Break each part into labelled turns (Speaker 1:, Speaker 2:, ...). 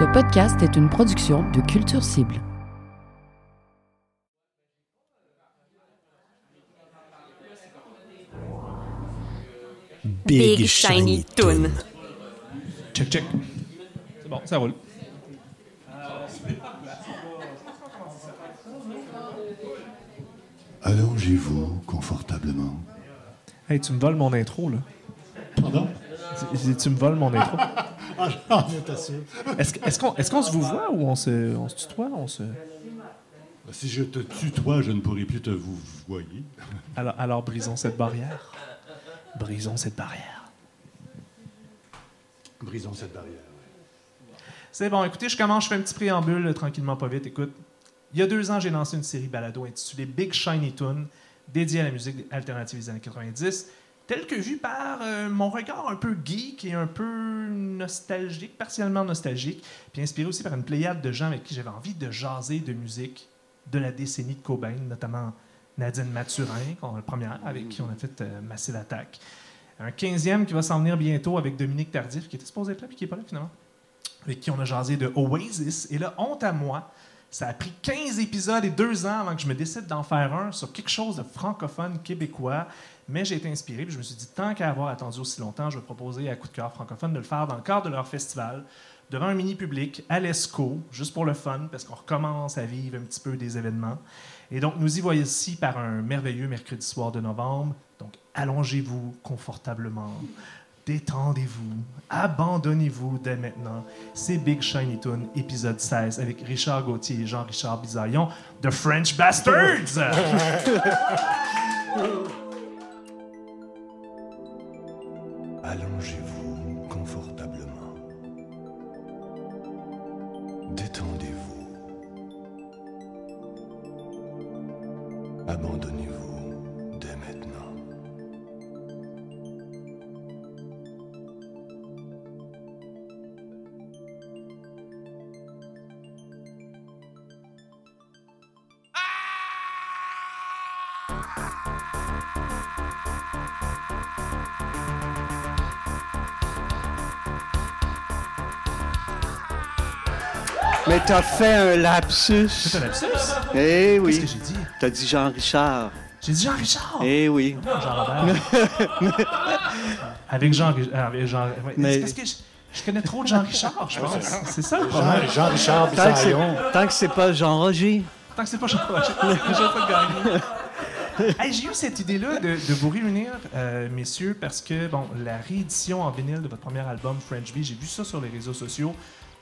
Speaker 1: Ce podcast est une production de Culture Cible.
Speaker 2: Big, Shiny Toon.
Speaker 3: Check, check. C'est bon, ça roule.
Speaker 4: Allongez-vous confortablement.
Speaker 3: Hey, tu me voles mon intro, là.
Speaker 4: Pardon?
Speaker 3: Tu- Tu tu me voles mon intro.
Speaker 4: Ah, j'en étais sûr.
Speaker 3: Est-ce qu'on est se vous voit ou on se, on se tutoie? On se...
Speaker 4: Si je te tutoie, je ne pourrai plus te vous voyer.
Speaker 3: Alors, alors, brisons cette barrière. Brisons cette barrière.
Speaker 4: Brisons cette barrière.
Speaker 3: C'est bon, écoutez, je commence, je fais un petit préambule, tranquillement, pas vite. Écoute, il y a deux ans, j'ai lancé une série balado intitulée Big Shiny Toon, dédiée à la musique alternative des années 90, telle que vue par euh, mon regard un peu geek et un peu nostalgique, partiellement nostalgique, puis inspiré aussi par une pléiade de gens avec qui j'avais envie de jaser de musique de la décennie de Cobain, notamment Nadine Mathurin, la première, avec qui on a fait euh, Massive Attack. Un 15e qui va s'en venir bientôt avec Dominique Tardif, qui était supposé être là, puis qui n'est pas là finalement avec qui on a jasé de Oasis. Et là, honte à moi, ça a pris 15 épisodes et deux ans avant que je me décide d'en faire un sur quelque chose de francophone québécois. Mais j'ai été inspiré, puis je me suis dit, tant qu'à avoir attendu aussi longtemps, je vais proposer à Coup de cœur francophone de le faire dans le cadre de leur festival, devant un mini public, à l'ESCO, juste pour le fun, parce qu'on recommence à vivre un petit peu des événements. Et donc, nous y voici par un merveilleux mercredi soir de novembre. Donc, allongez-vous confortablement. Détendez-vous, abandonnez-vous dès maintenant. C'est Big Shiny Toon, épisode 16, avec Richard Gauthier et Jean-Richard Bisaillon, The French Bastards!
Speaker 5: t'as fait un lapsus.
Speaker 3: C'est un lapsus?
Speaker 5: Eh
Speaker 3: Qu'est-ce
Speaker 5: oui.
Speaker 3: que j'ai dit?
Speaker 5: T'as dit Jean-Richard.
Speaker 3: J'ai dit Jean-Richard!
Speaker 5: Eh oui.
Speaker 3: Jean-Robert. avec Jean... Avec Jean ouais,
Speaker 5: Mais-
Speaker 3: C'est parce que je, je connais trop de Jean-Richard, je pense. C'est ça le problème.
Speaker 4: Jean-Richard
Speaker 5: Tant que c'est- tant que c'est pas Jean-Roger.
Speaker 3: Tant que c'est pas Jean-Roger, j'ai pas gagné. Hey, j'ai eu cette idée-là de, de vous réunir, euh, messieurs, parce que bon, la réédition en vinyle de votre premier album, French Bee, j'ai vu ça sur les réseaux sociaux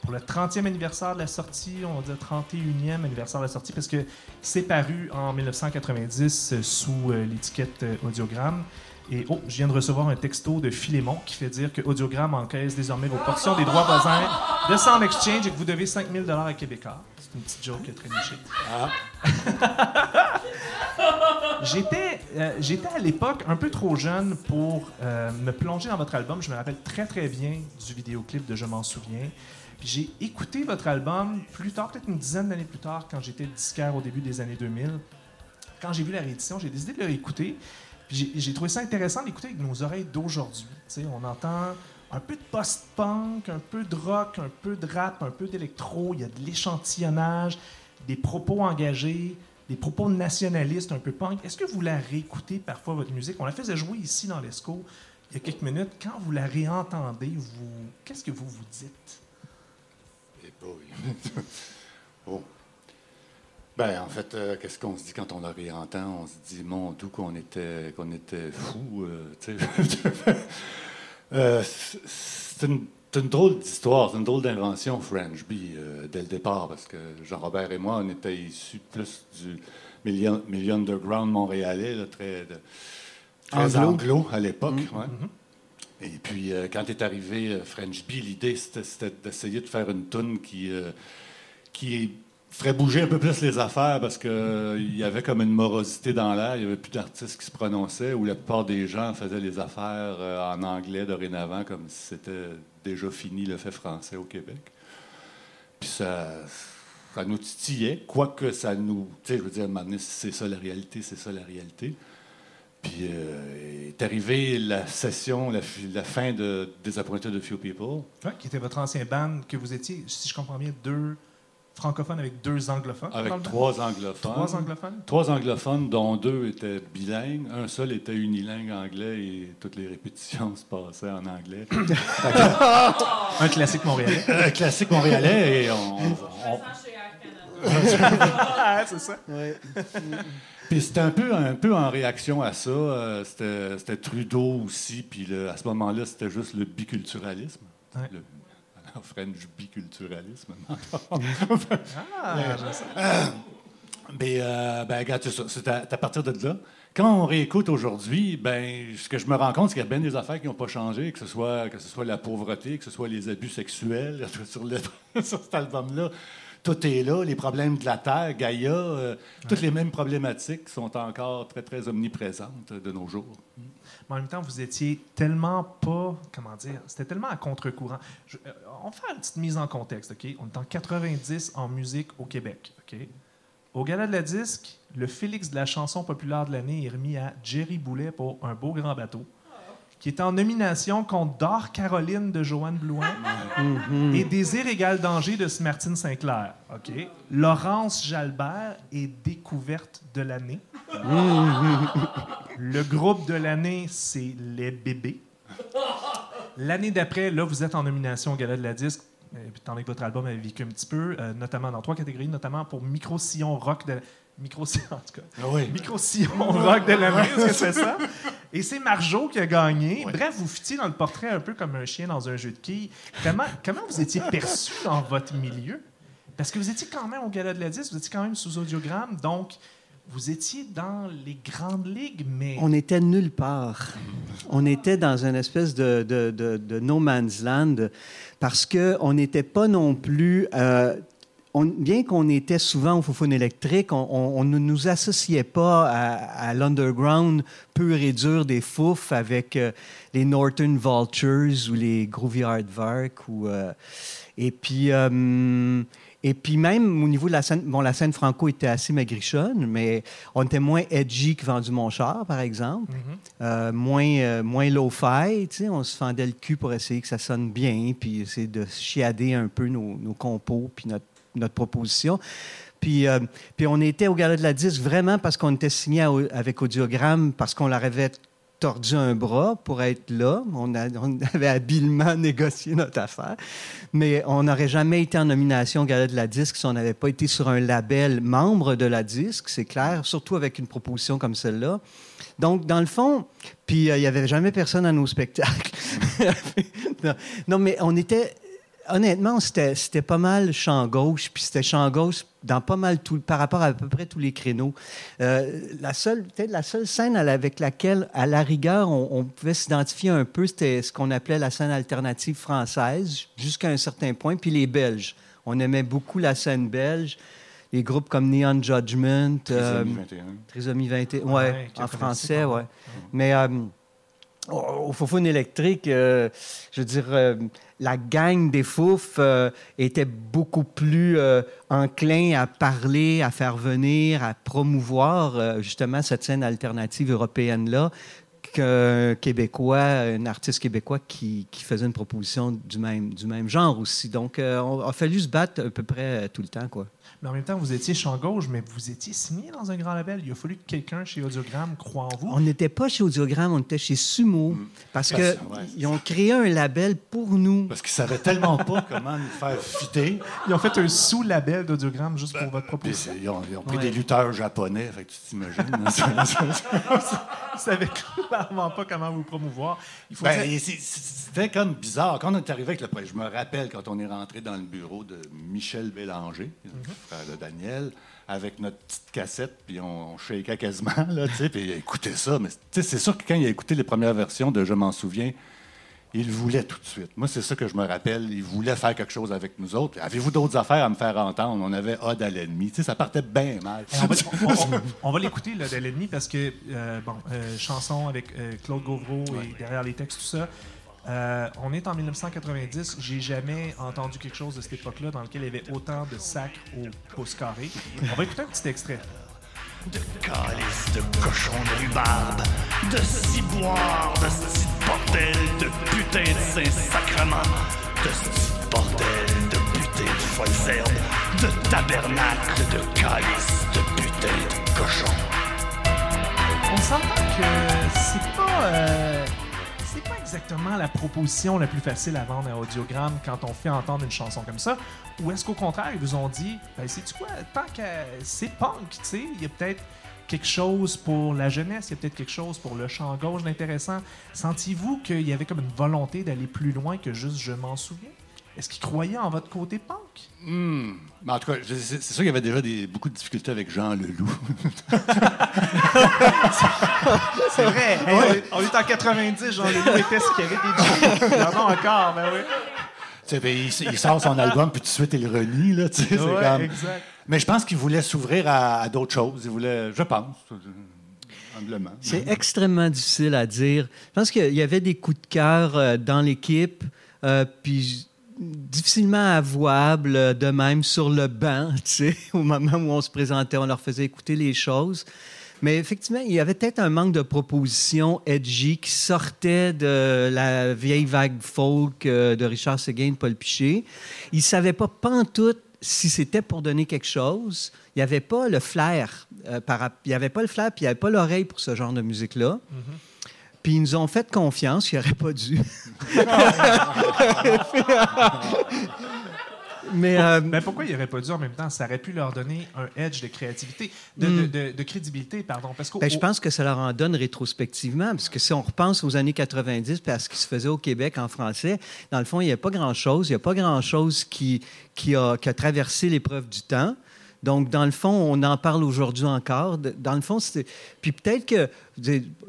Speaker 3: pour le 30e anniversaire de la sortie, on va dire 31e anniversaire de la sortie, parce que c'est paru en 1990 euh, sous euh, l'étiquette euh, Audiogramme. Et oh, je viens de recevoir un texto de Philémon qui fait dire que Audiogramme encaisse désormais vos portions des droits voisins de Sound Exchange et que vous devez 5000 à Québécois. C'est une petite joke très nichée. J'étais, euh, j'étais à l'époque un peu trop jeune pour euh, me plonger dans votre album. Je me rappelle très très bien du vidéoclip de Je m'en souviens. Puis j'ai écouté votre album plus tard, peut-être une dizaine d'années plus tard, quand j'étais disquaire au début des années 2000. Quand j'ai vu la réédition, j'ai décidé de le réécouter. J'ai, trouvé ça intéressant d'écouter avec nos oreilles d'aujourd'hui. On entend un peu de post-punk, un peu de rock, un peu de rap, un peu d'électro. Il y a de l'échantillonnage, des propos engagés, des propos nationalistes, un peu punk. Est-ce que vous la réécoutez parfois, votre musique? On la faisait jouer ici dans l'ESCO il y a quelques minutes. Quand vous la réentendez, qu'est-ce que vous vous dites?
Speaker 6: Eh boy. oh. Ben, en fait, euh, qu'est-ce qu'on se dit quand on la réentend? On se dit, mon doux, qu'on était, qu'on était fous. euh. Euh, c'est- une, drôle d'histoire, c'est une drôle d'invention, French Bee, euh, dès le départ, parce que Jean-Robert et moi, on était issus plus du milieu, milieu underground montréalais, là, très, de- très
Speaker 5: Anglo.
Speaker 6: anglo à l'époque. ouais. Et puis, euh, quand est arrivé euh, French Bee, l'idée, c'était, d'essayer de faire une tune qui, euh, qui ferait bouger un peu plus les affaires parce qu'il y avait comme une morosité dans l'air. Il n'y avait plus d'artistes qui se prononçaient ou la plupart des gens faisaient les affaires euh, en anglais dorénavant comme si c'était déjà fini le fait français au Québec. Puis ça, ça nous titillait, quoique ça nous. Tu sais, je veux dire, c'est ça la réalité, c'est ça la réalité. Puis, euh, est arrivé la session, la, fi- la fin de Disappointed a Few People.
Speaker 3: Ouais, qui était votre ancien band, que vous étiez, si je comprends bien, deux francophones avec deux anglophones.
Speaker 6: Avec trois anglophones.
Speaker 3: Trois anglophones?
Speaker 6: Trois anglophones, dont deux étaient bilingues. Un seul était unilingue anglais et toutes les répétitions se passaient en anglais.
Speaker 3: Un classique montréalais.
Speaker 6: Un classique montréalais et on. on-
Speaker 3: ah, c'est ça.
Speaker 6: Puis c'était un peu, un peu en réaction à ça. euh, c'était, c'était Trudeau aussi. Puis le- à ce moment-là, c'était juste le biculturalisme.
Speaker 3: Ouais.
Speaker 6: Le, alors, French biculturalisme.
Speaker 3: Ah, sais.
Speaker 6: Mais, euh, ben, regarde, c'est ça. C'est à, c'est à partir de là. Quand on réécoute aujourd'hui, ben, ce que je me rends compte, c'est qu'il y a bien des affaires qui n'ont pas changé, que ce, soit, que ce soit la pauvreté, que ce soit les abus sexuels sur, le- sur cet album-là. Tout est là, les problèmes de la Terre, Gaïa, euh, toutes les mêmes problématiques sont encore très, très omniprésentes de nos jours.
Speaker 3: Mais en même temps, vous étiez tellement pas, comment dire, c'était tellement à contre-courant. Euh, on faire une petite mise en contexte, OK? On est en 90 en musique au Québec, OK? Au Gala de la disque, le Félix de la chanson populaire de l'année est remis à Jerry Boulet pour Un beau grand bateau, qui est en nomination contre Dor Caroline de Joanne Blouin et Désir égal danger de Martine Sinclair, OK? Laurence Jalbert est découverte de l'année. Le groupe de l'année, c'est Les Bébés. L'année d'après, là, vous êtes en nomination au Gala de la Disque, euh, étant donné que votre album avait vécu un petit peu, euh, notamment dans trois catégories, notamment pour Micro-Sillon Rock de... Micro-Sillon, en tout cas.
Speaker 6: Oui.
Speaker 3: Micro-Sillon Rock de l'année, est-ce que c'est ça? Et c'est Marjo qui a gagné. Bref, vous fitiez dans le portrait un peu comme un chien dans un jeu de quilles. Comment, comment vous étiez perçu dans votre milieu? Parce que vous étiez quand même au Gala de la Disque, vous étiez quand même sous audiogramme, donc vous étiez dans les grandes ligues, mais...
Speaker 5: On était nulle part. On était dans une espèce de, de, de, de no man's land parce qu'on n'était pas non plus. euh, on- bien qu'on était souvent au Foufoune électrique, on, on- on ne nous associait pas à, à l'underground pur et dur des Fouf avec euh, les Northern Vultures ou les Groovy Hardvark. Ou, euh, et puis. euh, et puis même au niveau de la scène, bon, la scène franco était assez magrichonne, mais on était moins edgy que Vendu mon char, par exemple. Euh, moins, moins low-fi, on se fendait le cul pour essayer que ça sonne bien, puis essayer de chiader un peu nos, nos compos, puis notre, notre proposition. Puis, euh, puis on était au Gala de la Disque vraiment parce qu'on était signé avec Audiogramme, parce qu'on leur avait tordu un bras pour être là. On, avait habilement négocié notre affaire. Mais on n'aurait jamais été en nomination au Gala de la Disque si on n'avait pas été sur un label membre de la Disque, c'est clair, surtout avec une proposition comme celle-là. Donc, dans le fond, puis euh, il n'y avait jamais personne à nos spectacles. non, mais on était. Honnêtement, c'était c'était pas mal champ gauche, puis c'était champ gauche dans pas mal tout, par rapport à à peu près tous les créneaux. Euh, la seule, peut-être la seule scène avec laquelle, à la rigueur, on, on pouvait s'identifier un peu, c'était ce qu'on appelait la scène alternative française, jusqu'à un certain point, puis les Belges. On aimait beaucoup la scène belge, les groupes comme Neon Judgment. euh,
Speaker 6: Trisomie 21.
Speaker 5: Trisomie 21,
Speaker 3: Ouais,
Speaker 5: en français, ouais. Mais euh, au, Foufoune électrique, euh, je veux dire, euh, la gang des Fouf euh, était beaucoup plus euh, enclin à parler, à faire venir, à promouvoir justement cette scène alternative européenne-là qu'un Québécois, un artiste québécois qui, qui faisait une proposition du même, du même genre aussi. Donc, on a fallu se battre à peu près tout le temps, quoi.
Speaker 3: Mais en même temps, vous étiez champ gauche, mais vous étiez signé dans un grand label. Il a fallu que quelqu'un chez Audiogramme croie en vous.
Speaker 5: On n'était pas chez Audiogramme, on était chez Sumo. Parce
Speaker 6: Parce-
Speaker 5: que
Speaker 6: ouais.
Speaker 5: ils ont créé un label pour nous.
Speaker 6: Parce qu'ils savaient tellement pas comment nous faire fitter.
Speaker 3: Ils ont fait un sous-label d'Audiogramme juste pour votre
Speaker 6: Puis
Speaker 3: proposition.
Speaker 6: ils ont, ils ont pris
Speaker 5: Ouais.
Speaker 6: des lutteurs japonais, fait que tu t'imagines.
Speaker 3: Ils savaient clairement pas comment vous promouvoir.
Speaker 6: Ben, C'était comme bizarre. Quand on est arrivé avec le projet, je me rappelle quand on est rentré dans le bureau de Michel Bélanger, frère de Daniel, avec notre petite cassette, puis on, on shakeait quasiment, là, tu sais, puis il a écouté ça. Mais c'est sûr que quand il a écouté les premières versions de Je m'en souviens, il voulait tout de suite. Moi, c'est ça que je me rappelle. Il voulait faire quelque chose avec nous autres. Avez-vous d'autres affaires à me faire entendre? On avait Odd à l'ennemi. Tu sais, ça partait bien mal.
Speaker 3: on va, on- va l'écouter là, de l'ennemi parce que, euh, bon, euh, chanson avec euh, Claude Gauvreau et derrière les textes, tout ça. Euh, on est en 1990. J'ai jamais entendu quelque chose de cette époque-là dans lequel il y avait autant de sacres au pouce carré. On va écouter un petit extrait.
Speaker 2: de calice, de cochon de rhubarbe, de ciboire, de sti bordel, de putain de Saint-Sacrement, de sti bordel, de putain de folles herbes, de tabernacle, de calice, de putain de cochon.
Speaker 3: On s'entend que c'est pas. euh, c'est pas exactement la proposition la plus facile à vendre à Audiogramme quand on fait entendre une chanson comme ça? Ou est-ce qu'au contraire, ils vous ont dit, ben, c'est quoi, tant que c'est punk, tu sais, il y a peut-être quelque chose pour la jeunesse, il y a peut-être quelque chose pour le champ gauche d'intéressant. Sentiez-vous qu'il y avait comme une volonté d'aller plus loin que juste je m'en souviens? Est-ce qu'ils croyaient en votre côté punk?
Speaker 6: Hmm. Mais en tout cas, c'est sûr qu'il y avait déjà des, beaucoup de difficultés avec Jean Leloup.
Speaker 3: C'est vrai. Hey, on, est, on est en 90, Jean Leloup était ce qu'il y avait des en a encore, ben oui.
Speaker 6: Tu sais, ben, il, il sort son album, puis tout de suite, il le renie. Là, tu sais, c'est
Speaker 3: Ouais,
Speaker 6: comme-
Speaker 3: exact.
Speaker 6: Mais je pense qu'il voulait s'ouvrir à, à d'autres choses. Il voulait, je pense, humblement.
Speaker 5: C'est extrêmement difficile à dire. Je pense qu'il y avait des coups de cœur euh, dans l'équipe, euh, puis difficilement avouables euh, de même sur le banc, tu sais, au moment où on se présentait, on leur faisait écouter les choses. Mais effectivement, il y avait peut-être un manque de propositions edgy qui sortait de la vieille vague folk euh, de Richard Seguin, de Paul Piché. Ils ne savaient pas pantoute si c'était pour donner quelque chose. Il n'y avait pas le flair. euh, par il n'y avait pas le flair, puis il n'y avait pas l'oreille pour ce genre de musique-là. Puis ils nous ont fait confiance, ils n'auraient pas dû. Mais euh,
Speaker 3: Ben pourquoi il aurait pas dû en même temps? Ça aurait pu leur donner un edge de créativité, de, de- de- de crédibilité, pardon. Parce qu'au-
Speaker 5: Ben, je pense que ça leur en donne rétrospectivement, parce que si on repense aux années 90 puis à ce qui se faisait au Québec en français, dans le fond, il n'y a pas grand-chose. Il n'y a pas grand-chose qui, qui, a, qui a traversé l'épreuve du temps. Donc, dans le fond, on en parle aujourd'hui encore. Dans le fond, c'était. Puis peut-être que,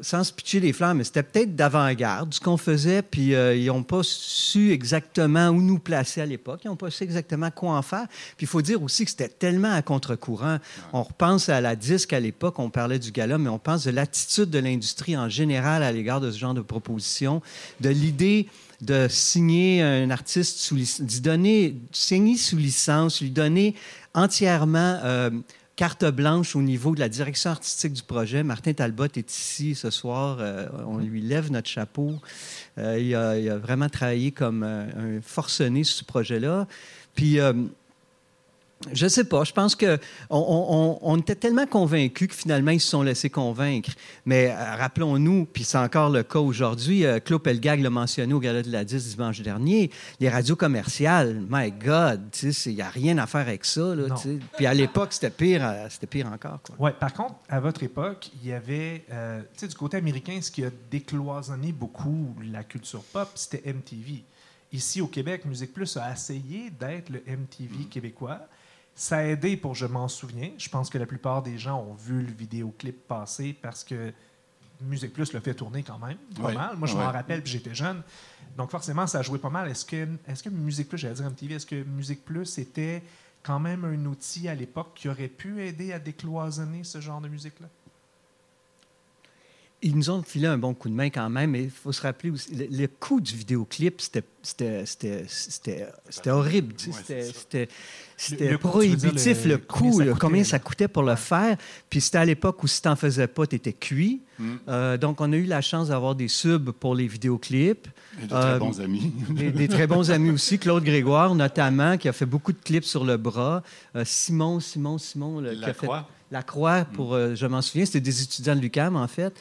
Speaker 5: sans se pitcher les flammes, mais c'était peut-être d'avant-garde ce qu'on faisait, puis euh, ils n'ont pas su exactement où nous placer à l'époque. Ils n'ont pas su exactement quoi en faire. Puis il faut dire aussi que c'était tellement à contre-courant. On repense à la disque à l'époque, on parlait du gala, mais on pense de l'attitude de l'industrie en général à l'égard de ce genre de proposition, de l'idée de signer un artiste sous lic- d'y donner, signer sous licence, lui donner entièrement euh, carte blanche au niveau de la direction artistique du projet. Martin Talbot est ici ce soir. euh, on lui lève notre chapeau. Euh, il, a, il a vraiment travaillé comme un forcené sur ce projet-là. Puis, je sais pas. Je pense que on, on- on était tellement convaincus que finalement ils se sont laissés convaincre. Mais euh, rappelons-nous, puis c'est encore le cas aujourd'hui. euh, Claude Pelgag l'a mentionné au Gala de la 10 dimanche dernier. Les radios commerciales, my God, il n'y a rien à faire avec ça. Puis à l'époque, c'était pire, euh, c'était pire encore. Quoi.
Speaker 3: Ouais, par contre, à votre époque, il y avait, du côté américain, ce qui a décloisonné beaucoup la culture pop, c'était MTV. Ici, au Québec, Musique Plus a essayé d'être le MTV québécois. Ça a aidé pour Je m'en souviens. Je pense que la plupart des gens ont vu le vidéoclip passer parce que Musique Plus le fait tourner quand même, pas mal. Moi, je m'en rappelle, puis j'étais jeune. Donc, forcément, ça a joué pas mal. Est-ce que, est que Musique Plus, j'allais dire MTV, est-ce que Musique Plus était quand même un outil à l'époque qui aurait pu aider à décloisonner ce genre de musique-là?
Speaker 5: Ils nous ont filé un bon coup de main quand même, mais il faut se rappeler aussi, le, le coût du vidéoclip, c'était- horrible.
Speaker 6: Ouais,
Speaker 5: C'était
Speaker 3: Le- le coût,
Speaker 5: prohibitif,
Speaker 3: le- combien
Speaker 5: coût,
Speaker 3: ça
Speaker 5: combien ça coûtait pour le faire. Puis c'était à l'époque où si tu n'en faisais pas, tu étais cuit.
Speaker 6: Mm.
Speaker 5: Euh, donc, on a eu la chance d'avoir des subs pour les vidéoclips.
Speaker 6: Et de très
Speaker 5: Euh,
Speaker 6: bons amis.
Speaker 5: Des, des très bons amis aussi. Claude Grégoire, notamment, qui a fait beaucoup de clips sur le bras. Euh, Simon, Simon, Simon, le- qui a fait
Speaker 6: Lacroix.
Speaker 5: la Croix, pour, euh, je m'en souviens, c'était des étudiants de l'UQAM, en fait.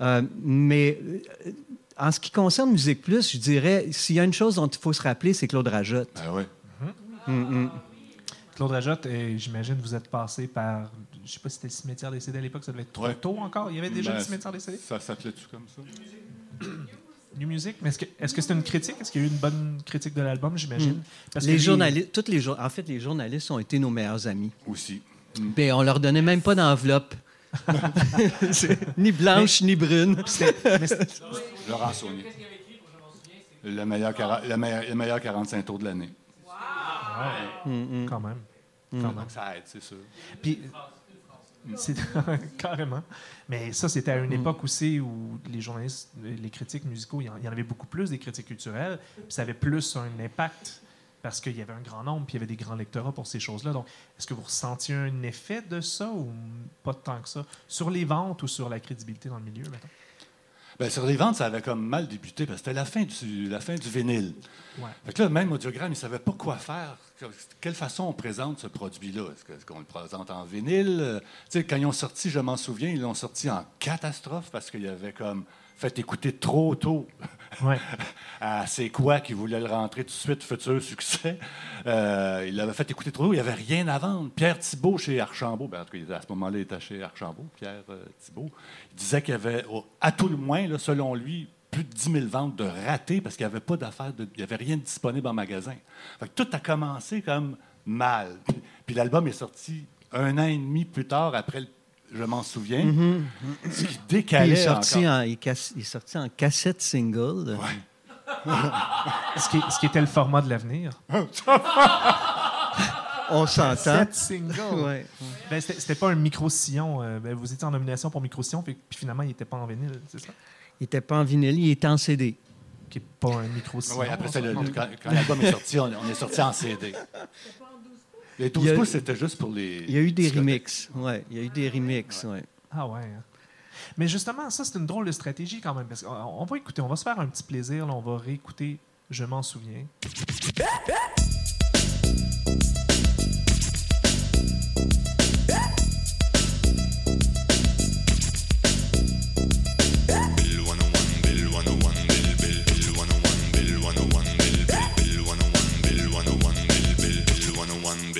Speaker 5: Euh, mais euh, en ce qui concerne Musique Plus, je dirais, s'il y a une chose dont il faut se rappeler, c'est Claude Rajotte.
Speaker 6: Ben ouais.
Speaker 5: Mm, mm.
Speaker 3: Claude Rajotte, euh, j'imagine vous êtes passé par, je sais pas si c'était le cimetière des CD à l'époque, ça devait être trop
Speaker 6: Ouais.
Speaker 3: tôt encore. Il y avait déjà
Speaker 6: Ben,
Speaker 3: le cimetière des CD?
Speaker 6: Ça s'appelait-tu comme ça?
Speaker 3: New Music? Mais est-ce que est-ce que c'était une critique? Est-ce qu'il y a eu une bonne critique de l'album, j'imagine? Parce que
Speaker 5: Les journalistes, toutes les, en fait, les journalistes ont été nos meilleurs amis.
Speaker 6: Aussi.
Speaker 5: Puis on leur donnait même pas d'enveloppe. Ni blanche ni brune.
Speaker 6: Laurent Saunier. Le meilleur, le meilleur, le meilleur 45 tours de l'année.
Speaker 5: Mm,
Speaker 3: quand même. Quand même.
Speaker 6: Ça aide, c'est sûr.
Speaker 3: Puis, c'est carrément. Mais ça, c'était à une époque aussi où les journalistes, les critiques musicaux, il y en, il y en avait beaucoup plus des critiques culturelles, puis ça avait plus un impact parce qu'il y avait un grand nombre, puis il y avait des grands lectorats pour ces choses-là. Donc, est-ce que vous ressentiez un effet de ça ou pas tant que ça? Sur les ventes ou sur la crédibilité dans le milieu, maintenant?
Speaker 6: Ben, sur les ventes, ça avait comme mal débuté parce que c'était la fin du, la fin du vinyle.
Speaker 3: Ouais.
Speaker 6: Fait que là, même Audiogramme, il ne savait pas quoi faire. Que- Quelle façon on présente ce produit-là? Est-ce qu'on le présente en vinyle? Euh, Tu sais, quand ils ont sorti, je m'en souviens, ils l'ont sorti en catastrophe parce qu'il y avait comme fait écouter trop tôt À C'est quoi qui voulait le rentrer tout de suite, futur succès? Euh, il l'avait fait écouter trop il n'y avait rien à vendre. Pierre Thibault chez Archambault, ben, en tout cas, à ce moment-là, il était chez Archambault, Pierre euh, Thibault. Il disait qu'il y avait, au- à tout le moins, selon lui, plus de 10 000 ventes de ratés parce qu'il n'y avait pas d'affaires, il n'y avait rien de disponible en magasin. Fait tout a commencé comme mal. Puis, puis l'album est sorti un an et demi plus tard, après le je m'en souviens, ce qui décalait
Speaker 5: il, est sorti en, il, est cass- il est sorti en cassette single.
Speaker 3: Ce qui, ce qui était le format de l'avenir.
Speaker 5: On s'entend.
Speaker 3: Sept singles.
Speaker 5: Ouais.
Speaker 3: Ben, c'était pas un micro-sillon. euh, ben, vous étiez en nomination pour micro-sillon, puis, puis finalement, il n'était pas en vinyle, c'est ça?
Speaker 5: Il n'était pas en vinyle, il était en CD.
Speaker 3: Qui n'est pas un micro-sillon.
Speaker 6: Oui, après ça, le-
Speaker 3: s'entend.
Speaker 6: le- quand, quand l'album est sorti, on, on est sorti en CD. Les 12
Speaker 5: Il y a-
Speaker 6: pouces, c'était juste pour les.
Speaker 5: Il y a eu des remixes. Ouais, il y a eu des remixes. Ouais.
Speaker 3: Ah ouais. hein. Mais justement, ça, c'est une drôle de stratégie quand même. Parce qu'on on va écouter, on va se faire un petit plaisir. là, on va réécouter Je m'en souviens.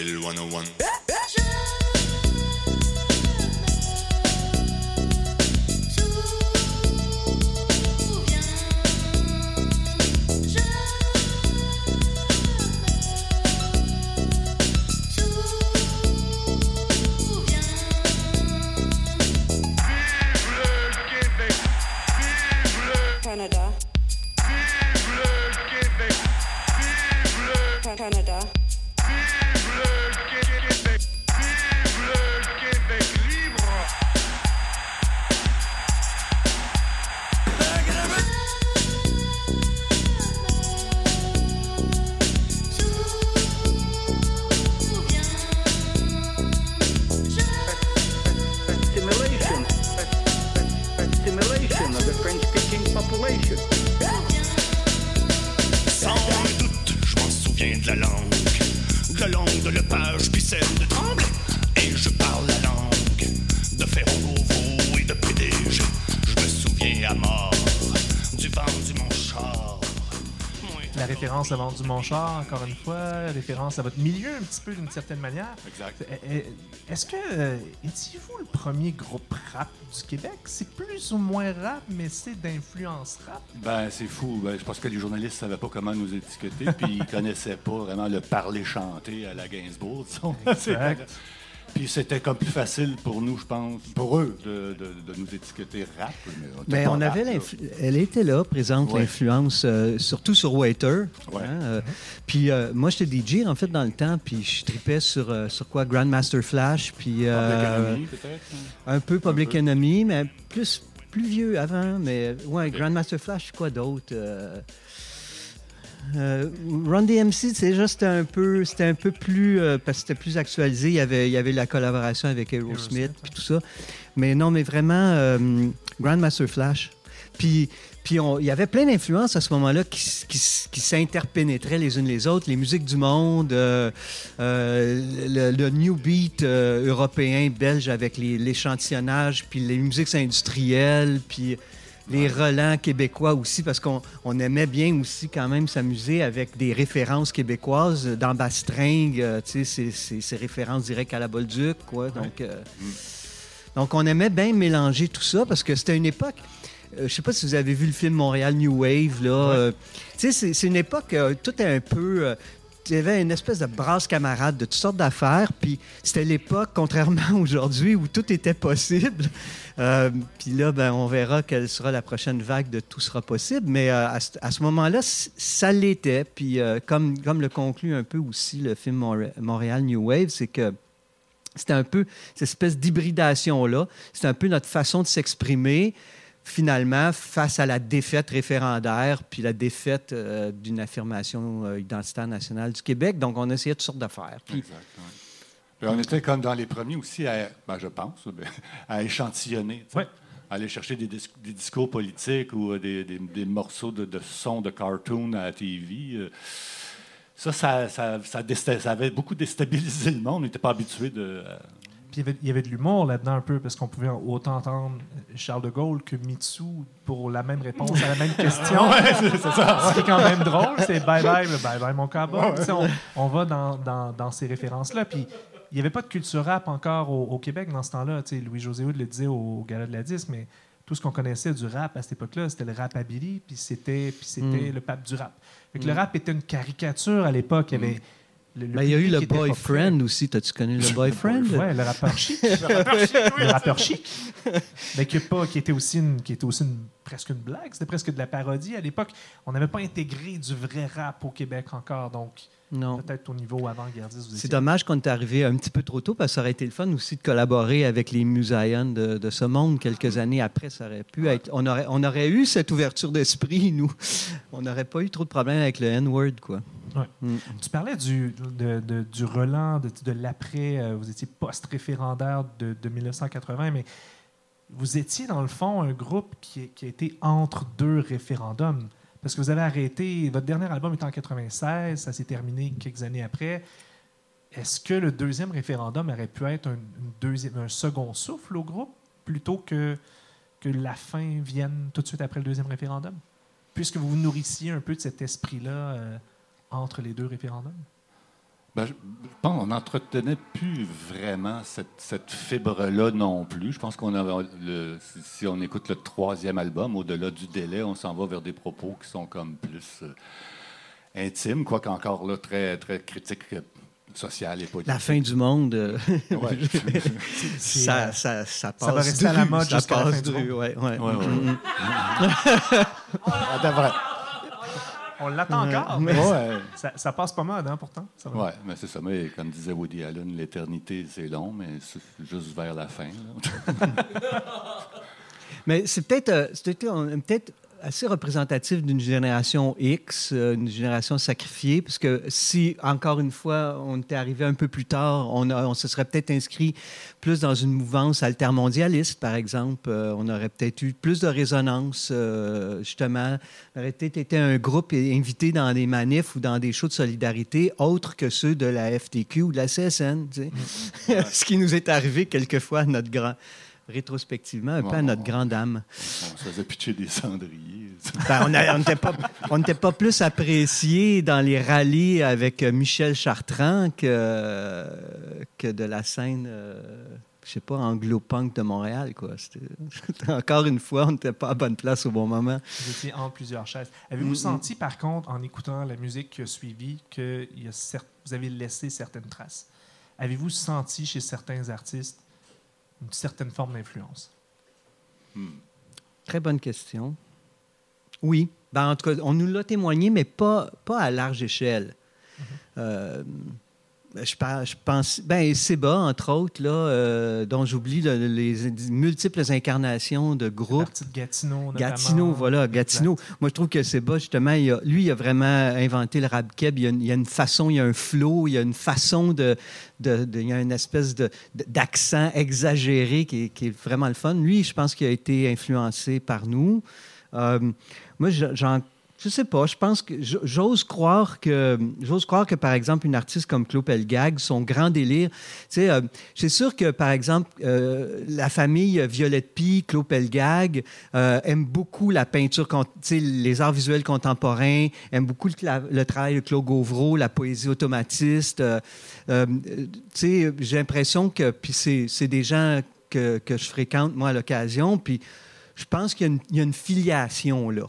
Speaker 2: Bill
Speaker 3: 101. Référence à Vente du Montchar, encore une fois, référence à votre milieu un petit peu d'une certaine manière.
Speaker 6: Exact.
Speaker 3: Eh, eh, Est-ce que euh, étiez-vous le premier groupe rap du Québec? C'est plus ou moins rap, mais c'est d'influence rap.
Speaker 6: Ben, c'est fou. Ben, je pense que les journalistes ne savaient pas comment nous étiqueter, puis ils ne connaissaient pas vraiment le parler chanter à la Gainsbourg.
Speaker 3: Exact.
Speaker 6: Puis c'était comme plus facile pour nous, je pense, pour eux, de, de- de nous étiqueter rap. Mais on,
Speaker 5: Mais avait
Speaker 6: rap,
Speaker 5: Elle était là, présente,
Speaker 6: Ouais.
Speaker 5: l'influence, euh, surtout sur Waiter.
Speaker 6: Ouais.
Speaker 5: hein, euh, puis euh, moi, j'étais DJ, en fait, dans le temps, puis je tripais sur, sur quoi? Grandmaster Flash, puis
Speaker 6: Public Enemy, peut-être.
Speaker 5: un peu Public
Speaker 6: peu.
Speaker 5: Enemy, mais plus, plus vieux avant. Mais ouais, Grandmaster Flash, quoi d'autre? Euh, Run DMC, c'est juste c'était un peu, c'était un peu plus, euh, parce que c'était plus actualisé. Il y avait, il y avait la collaboration avec Aerosmith, puis tout ça. Mais non, mais vraiment euh, Grandmaster Flash. Puis, puis on- il y avait plein d'influences à ce moment-là qui, s'interpénétraient les unes les autres. Les musiques du monde, euh, euh, le, le new beat européen, belge avec les- l'échantillonnage, puis les musiques industrielles, puis les relents québécois aussi, parce qu'on on aimait bien aussi quand même s'amuser avec des références québécoises dans Bastringue, euh, tu sais, c'est références directes à la Bolduc, quoi. Donc, euh, donc, on aimait bien mélanger tout ça parce que c'était une époque. euh, je sais pas si vous avez vu le film Montréal New Wave, là. tu sais, c'est- une époque, tout est un peu. Y avait une espèce de brasse camarade de toutes sortes d'affaires, puis c'était l'époque, contrairement à aujourd'hui, où tout était possible. Euh, puis là, ben, on verra quelle sera la prochaine vague de tout sera possible. Mais euh, à, ce- moment-là, ça l'était. Puis euh, comme, comme le conclut un peu aussi le film Montréal New Wave, c'est que c'était un peu cette espèce d'hybridation-là. C'était un peu notre façon de s'exprimer, finalement, face à la défaite référendaire, puis la défaite euh, d'une affirmation euh, identitaire nationale du Québec. Donc, on essayait toutes sortes d'affaires. Puis,
Speaker 6: Exact. Puis on était comme dans les premiers aussi, à, ben, je pense, à échantillonner.
Speaker 3: Ouais.
Speaker 6: Aller chercher des, dis- des discours politiques ou euh, des, des- des morceaux de, de sons de cartoon à la TV. euh. Ça, ça, ça, ça désta- ça avait beaucoup déstabilisé le monde. On n'était pas habitué de. euh,
Speaker 3: Puis il y avait- il y avait de l'humour là-dedans un peu, parce qu'on pouvait autant entendre Charles de Gaulle que Mitsu pour la même réponse à la même question. c'est ça. Ce qui est quand même drôle, c'est bye bye, bye bye mon cowboy. On, on va dans, dans, dans ces références-là. Puis il n'y avait pas de culture rap encore au, au Québec dans ce temps-là. Louis-José Hood le disait au Gala de la Disque, mais tout ce qu'on connaissait du rap à cette époque-là, c'était le rap Billy, puis c'était, puis c'était
Speaker 5: Mm.
Speaker 3: le pape du rap. Fait que Le rap était une caricature à l'époque. Il y avait. le- le
Speaker 5: ben, il y a eu le boyfriend aussi. T'as-tu connu le boyfriend?
Speaker 3: Ouais, le rappeur chic. le rappeur chic. Mais qui, est pas, qui était aussi, une, qui était aussi une- presque une blague. C'était presque de la parodie. À l'époque, on n'avait pas intégré du vrai rap au Québec encore. Donc,
Speaker 5: Non.
Speaker 3: peut-être au niveau avant-gardiste.
Speaker 5: C'est dommage qu'on est arrivé un petit peu trop tôt parce que ça aurait été le fun aussi de collaborer avec les Musaïons de, de ce monde quelques années après. Ça aurait pu être. On aurait, on aurait eu cette ouverture d'esprit, nous. On n'aurait pas eu trop de problèmes avec le N-word, quoi.
Speaker 3: Ouais.
Speaker 5: Mm.
Speaker 3: Tu parlais du, de- de- du relan, de, de l'après. euh, vous étiez post-référendaire de, de 1980, mais vous étiez, dans le fond, un groupe qui, qui a été entre deux référendums. Parce que vous avez arrêté, votre dernier album est en 96, ça s'est terminé quelques années après. Est-ce que le deuxième référendum aurait pu être un, deuxième, un second souffle au groupe plutôt que, que la fin vienne tout de suite après le deuxième référendum? Puisque vous vous nourrissiez un peu de cet esprit-là euh, entre les deux référendums?
Speaker 6: Ben, je pense qu'on n'entretenait plus vraiment cette, cette fibre-là non plus. Je pense qu'on avait le, si, si on écoute le troisième album, au-delà du délai, on s'en va vers des propos qui sont comme plus euh, intimes, quoique encore là très très critiques euh, sociales et politiques.
Speaker 5: La fin du monde, euh,
Speaker 6: Ouais.
Speaker 5: Ça, ça, ça passe.
Speaker 3: va rester à la mode
Speaker 5: ça
Speaker 3: jusqu'à la
Speaker 5: passe
Speaker 3: fin du monde.
Speaker 5: ouais, ouais.
Speaker 6: Ouais, ouais.
Speaker 5: Mm.
Speaker 6: Ça devrait.
Speaker 3: On l'attend encore, mais
Speaker 6: Ouais.
Speaker 3: ça, ça passe pas mal, hein, pourtant.
Speaker 6: Ouais, mais c'est ça. Mais comme disait Woody Allen, l'éternité, c'est long, mais c'est juste vers la fin.
Speaker 5: Mais c'est peut-être euh, peut-être assez représentatif d'une génération X, euh, une génération sacrifiée, parce que si, encore une fois, on était arrivé un peu plus tard, on, a- on se serait peut-être inscrit plus dans une mouvance altermondialiste, par exemple. Euh, on aurait peut-être eu plus de résonance, euh, justement. On aurait peut-être été un groupe invité dans des manifs ou dans des shows de solidarité autres que ceux de la FTQ ou de la CSN, tu sais. Ce qui nous est arrivé quelquefois à notre grand rétrospectivement, un peu à notre grande âme.
Speaker 6: On se faisait pitcher des cendriers.
Speaker 5: Ben, on n'était pas, on n'était pas plus apprécié dans les rallyes avec euh, Michel Chartrand que, que de la scène, euh, je sais pas, anglo-punk de Montréal. Quoi. Encore une fois, on n'était pas à bonne place au bon moment.
Speaker 3: Vous étiez entre plusieurs chaises. Avez-vous
Speaker 5: Mm,
Speaker 3: senti, par contre, en écoutant la musique qui a suivi, que il y a vous avez laissé certaines traces? Avez-vous senti chez certains artistes une certaine forme d'influence?
Speaker 5: Très bonne question. Oui. Ben, en tout cas, on nous l'a témoigné, mais pas, pas à large échelle. Euh, je, par- je pense. Ben, Seba, entre autres, là, euh, dont j'oublie le- les multiples incarnations de groupes.
Speaker 3: de Gatineau, notamment.
Speaker 5: Gatineau, voilà, Gatineau. Moi, je trouve que Seba, justement, il a- lui, il a vraiment inventé le rap keb. Il y, a une, il y a une façon, il y a un flow, il y a une façon de. de- de- il y a une espèce d'accent exagéré qui est, qui est vraiment le fun. Lui, je pense qu'il a été influencé par nous. Euh, moi, je- j'en. Je sais pas, je pense que j'ose croire que j'ose croire que par exemple une artiste comme Claude Pelgag, son grand délire, tu euh, c'est sûr que par exemple euh, la famille Violette Pie, Claude Pelgag euh, aime beaucoup la peinture, les arts visuels contemporains, aime beaucoup le, travail de Claude Gauvreau, la poésie automatiste. tu sais, j'ai l'impression que puis c'est des gens que, que je fréquente moi à l'occasion, puis je pense qu'il y y a une filiation là.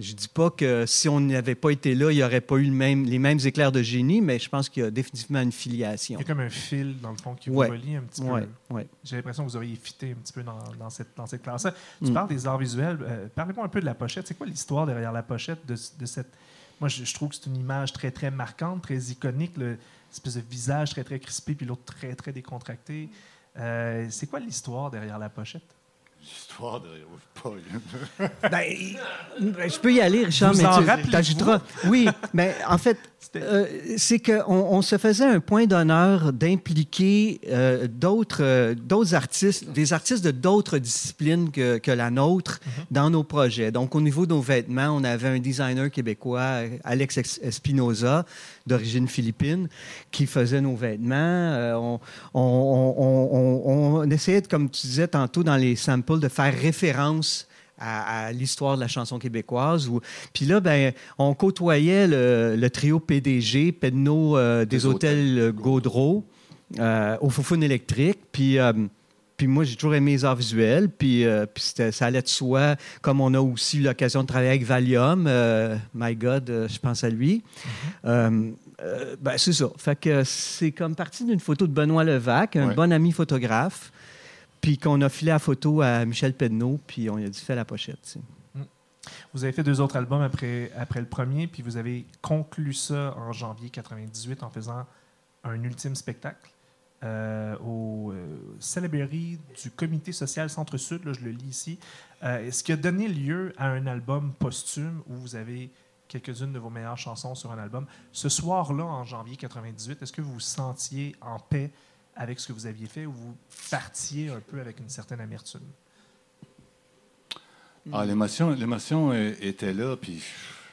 Speaker 5: Je dis pas que si on n'avait pas été là, il n'y aurait pas eu le même, les mêmes éclairs de génie, mais je pense qu'il y a définitivement une filiation.
Speaker 3: Il y a comme un fil, dans le fond, qui vous
Speaker 5: Ouais.
Speaker 3: relie un petit
Speaker 5: Ouais,
Speaker 3: peu.
Speaker 5: ouais.
Speaker 3: J'ai l'impression que vous auriez fité un petit peu dans, dans cette, dans cette classe-là. Tu
Speaker 5: Mm.
Speaker 3: parles des arts visuels. euh, Parlez-moi un peu de la pochette. C'est quoi l'histoire derrière la pochette de, de cette... Moi, je, je trouve que c'est une image très, très marquante, très iconique. Le espèce de visage très, très crispé, puis l'autre très, très décontracté. Euh, c'est quoi l'histoire derrière la pochette?
Speaker 6: L'histoire de. pas-
Speaker 5: Ben, ben, je peux y aller, Richard,
Speaker 3: Vous
Speaker 5: mais
Speaker 3: en
Speaker 5: tu t'ajouteras. Oui, mais en fait, euh, c'est qu'on on se faisait un point d'honneur d'impliquer euh, d'autres euh, d'autres artistes, des artistes de d'autres disciplines que, que la nôtre dans nos projets. Donc, au niveau de nos vêtements, on avait un designer québécois, Alex Ex- Espinoza, d'origine philippine, qui faisait nos vêtements. Euh, on, on- on- on- on essayait, comme tu disais tantôt dans les samples, de faire référence à, à l'histoire de la chanson québécoise. Où, puis là, ben, on côtoyait le, le trio PDG, Pedno euh, des,
Speaker 6: Des
Speaker 5: hôtels euh, Gaudreau, euh, au Foufoune électrique. Puis, euh, puis moi, j'ai toujours aimé les arts visuels. Puis, puis ça allait de soi, comme on a aussi eu l'occasion de travailler avec Valium. my God, je pense à lui. Euh, ben, c'est ça. Fait que c'est comme parti d'une photo de Benoît Levac, un
Speaker 6: Ouais.
Speaker 5: bon ami photographe, puis qu'on a filé la photo à Michel Pedneau, puis on a dit fais la pochette. sais.
Speaker 3: Vous avez fait deux autres albums après, après le premier, puis vous avez conclu ça en janvier 98 en faisant un ultime spectacle euh, au euh, du Comité social Centre-Sud, là, je le lis ici, euh, ce qui a donné lieu à un album posthume où vous avez quelques-unes de vos meilleures chansons sur un album? Ce soir-là, en janvier 98, est-ce que vous vous sentiez en paix avec ce que vous aviez fait ou vous partiez un peu avec une certaine amertume?
Speaker 6: Ah, l'émotion, l'émotion euh, était là, puis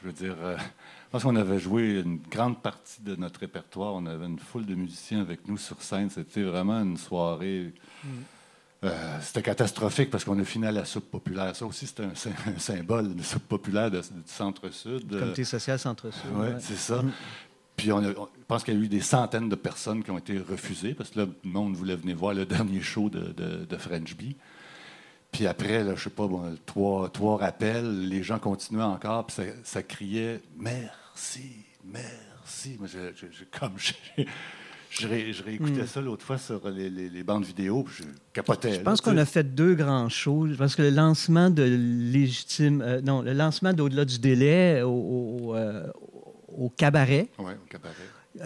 Speaker 6: je veux dire, euh, je pense qu'on avait joué une grande partie de notre répertoire. On avait une foule de musiciens avec nous sur scène. C'était vraiment une soirée. euh, c'était catastrophique parce qu'on a fini à la soupe populaire. Ça aussi, c'était un, sy- un symbole, la soupe populaire de- du centre-sud. Euh,
Speaker 5: Comité social Centre-Sud.
Speaker 6: oui,
Speaker 5: ouais.
Speaker 6: c'est ça. Puis on, a- on- pense qu'il y a eu des centaines de personnes qui ont été refusées parce que là, le monde voulait venir voir le dernier show de, de, de French Bee. Puis après, là, je sais pas, bon, trois, trois rappels, les gens continuaient encore, puis ça, ça criait merci, merci. Moi, je, je- je- comme je, ré- je réécoutais ça l'autre fois sur les, les- les bandes vidéo, puis je capotais.
Speaker 5: Je pense qu'on a fait deux grands shows. Parce que le lancement de Légitime. euh, non, le lancement d'Au-delà du délai au, au, euh, au cabaret.
Speaker 6: Oui, au cabaret.